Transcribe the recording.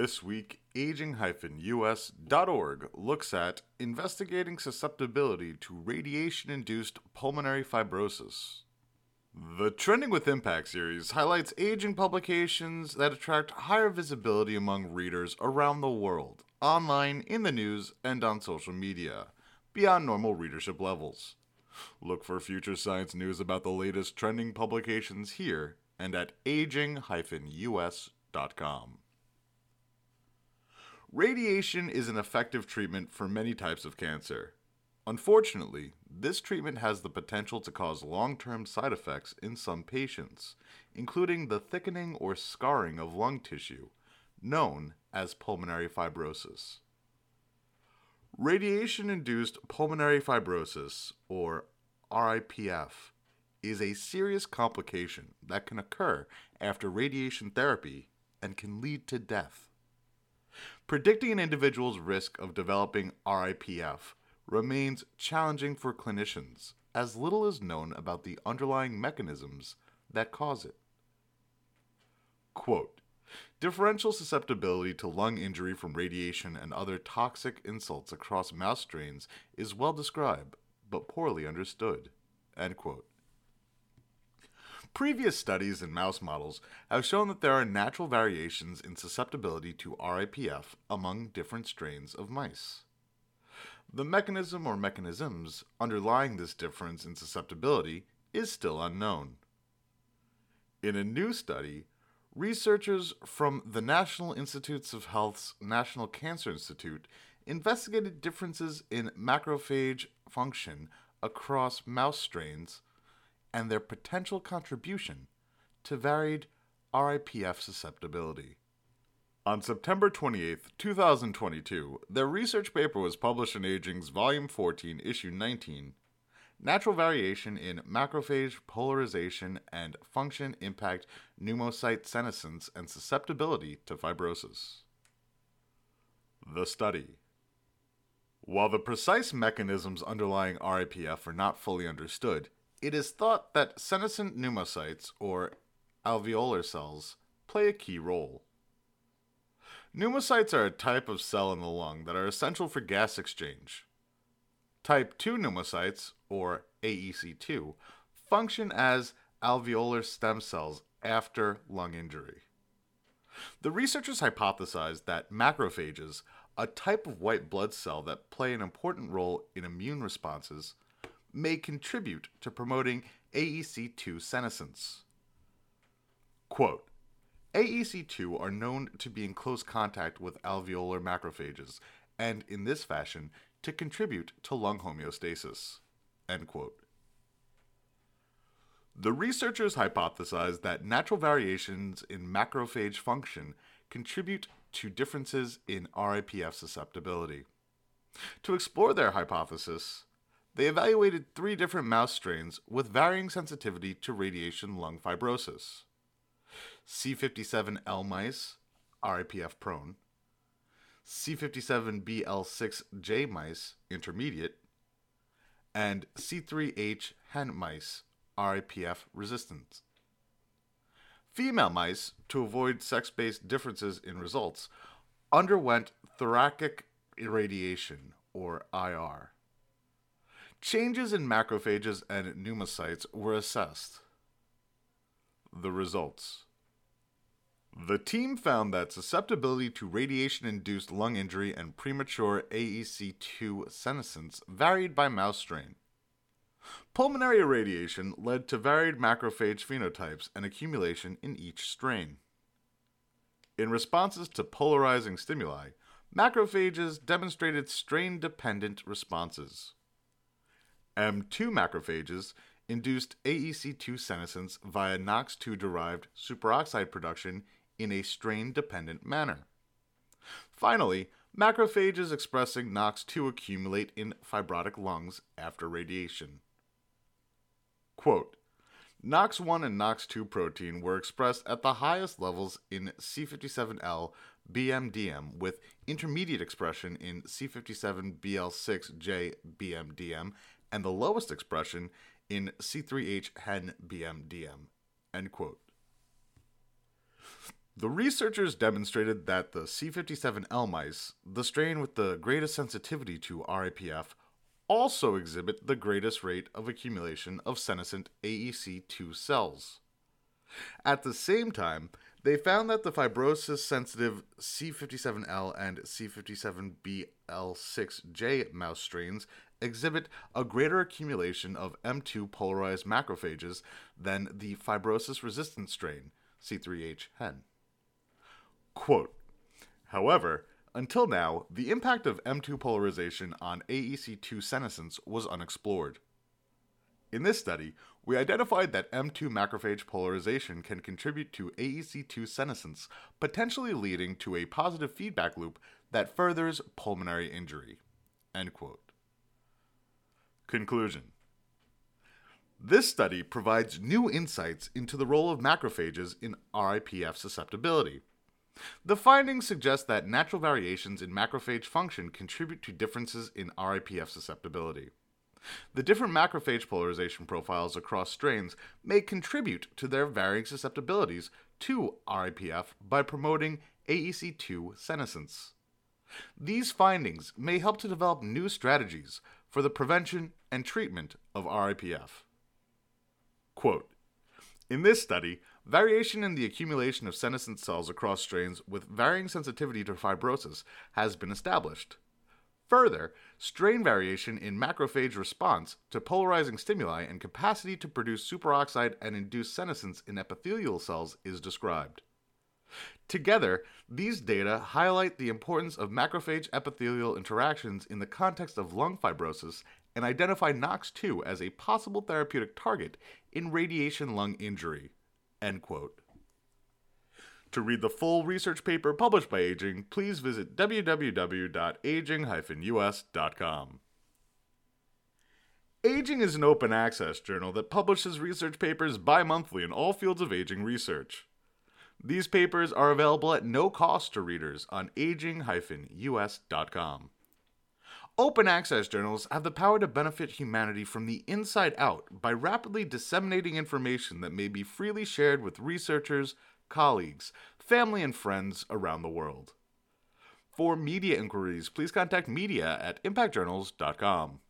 This week, aging-us.org looks at investigating susceptibility to radiation induced pulmonary fibrosis. The Trending with Impact series highlights aging publications that attract higher visibility among readers around the world, online, in the news, and on social media, beyond normal readership levels. Look for future science news about the latest trending publications here and at aging-us.com. Radiation is an effective treatment for many types of cancer. Unfortunately, this treatment has the potential to cause long term side effects in some patients, including the thickening or scarring of lung tissue, known as pulmonary fibrosis. Radiation induced pulmonary fibrosis, or RIPF, is a serious complication that can occur after radiation therapy and can lead to death. Predicting an individual's risk of developing RIPF remains challenging for clinicians, as little is known about the underlying mechanisms that cause it. Quote, Differential susceptibility to lung injury from radiation and other toxic insults across mouse strains is well described, but poorly understood. End quote. Previous studies in mouse models have shown that there are natural variations in susceptibility to RIPF among different strains of mice. The mechanism or mechanisms underlying this difference in susceptibility is still unknown. In a new study, researchers from the National Institutes of Health's National Cancer Institute investigated differences in macrophage function across mouse strains and their potential contribution to varied RIPF susceptibility. On September 28, 2022, their research paper was published in Aging's Volume 14, Issue 19 Natural Variation in Macrophage Polarization and Function Impact Pneumocyte Senescence and Susceptibility to Fibrosis. The Study While the precise mechanisms underlying RIPF are not fully understood, it is thought that senescent pneumocytes, or alveolar cells, play a key role. Pneumocytes are a type of cell in the lung that are essential for gas exchange. Type 2 pneumocytes, or AEC2, function as alveolar stem cells after lung injury. The researchers hypothesized that macrophages, a type of white blood cell that play an important role in immune responses, may contribute to promoting AEC2 senescence. Quote, AEC2 are known to be in close contact with alveolar macrophages and, in this fashion, to contribute to lung homeostasis. End quote. The researchers hypothesized that natural variations in macrophage function contribute to differences in RIPF susceptibility. To explore their hypothesis, they evaluated three different mouse strains with varying sensitivity to radiation lung fibrosis C57L mice, RIPF prone, C57BL6J mice, intermediate, and C3H hen mice, RIPF resistant. Female mice, to avoid sex based differences in results, underwent thoracic irradiation, or IR. Changes in macrophages and pneumocytes were assessed. The results. The team found that susceptibility to radiation induced lung injury and premature AEC2 senescence varied by mouse strain. Pulmonary irradiation led to varied macrophage phenotypes and accumulation in each strain. In responses to polarizing stimuli, macrophages demonstrated strain dependent responses. M2 macrophages induced AEC2 senescence via NOX2 derived superoxide production in a strain dependent manner. Finally, macrophages expressing NOX2 accumulate in fibrotic lungs after radiation. Quote, NOX1 and NOX2 protein were expressed at the highest levels in C57L BMDM with intermediate expression in C57BL6J BMDM and the lowest expression in C3H hen BMDM. End quote. The researchers demonstrated that the C57L mice, the strain with the greatest sensitivity to RIPF, also exhibit the greatest rate of accumulation of senescent AEC2 cells. At the same time, they found that the fibrosis sensitive C57L and C57BL6J mouse strains exhibit a greater accumulation of M2 polarized macrophages than the fibrosis resistant strain, C3H hen. Quote, However, until now, the impact of M2 polarization on AEC2 senescence was unexplored. In this study, we identified that M2 macrophage polarization can contribute to AEC2 senescence, potentially leading to a positive feedback loop that furthers pulmonary injury. Conclusion This study provides new insights into the role of macrophages in RIPF susceptibility. The findings suggest that natural variations in macrophage function contribute to differences in RIPF susceptibility. The different macrophage polarization profiles across strains may contribute to their varying susceptibilities to RIPF by promoting AEC2 senescence. These findings may help to develop new strategies for the prevention and treatment of RIPF. Quote, in this study, variation in the accumulation of senescent cells across strains with varying sensitivity to fibrosis has been established. Further, strain variation in macrophage response to polarizing stimuli and capacity to produce superoxide and induce senescence in epithelial cells is described. Together, these data highlight the importance of macrophage epithelial interactions in the context of lung fibrosis and identify NOX2 as a possible therapeutic target in radiation lung injury. End quote. To read the full research paper published by Aging, please visit www.aging-us.com. Aging is an open access journal that publishes research papers bi monthly in all fields of aging research. These papers are available at no cost to readers on aging-us.com. Open access journals have the power to benefit humanity from the inside out by rapidly disseminating information that may be freely shared with researchers, colleagues, family, and friends around the world. For media inquiries, please contact media at impactjournals.com.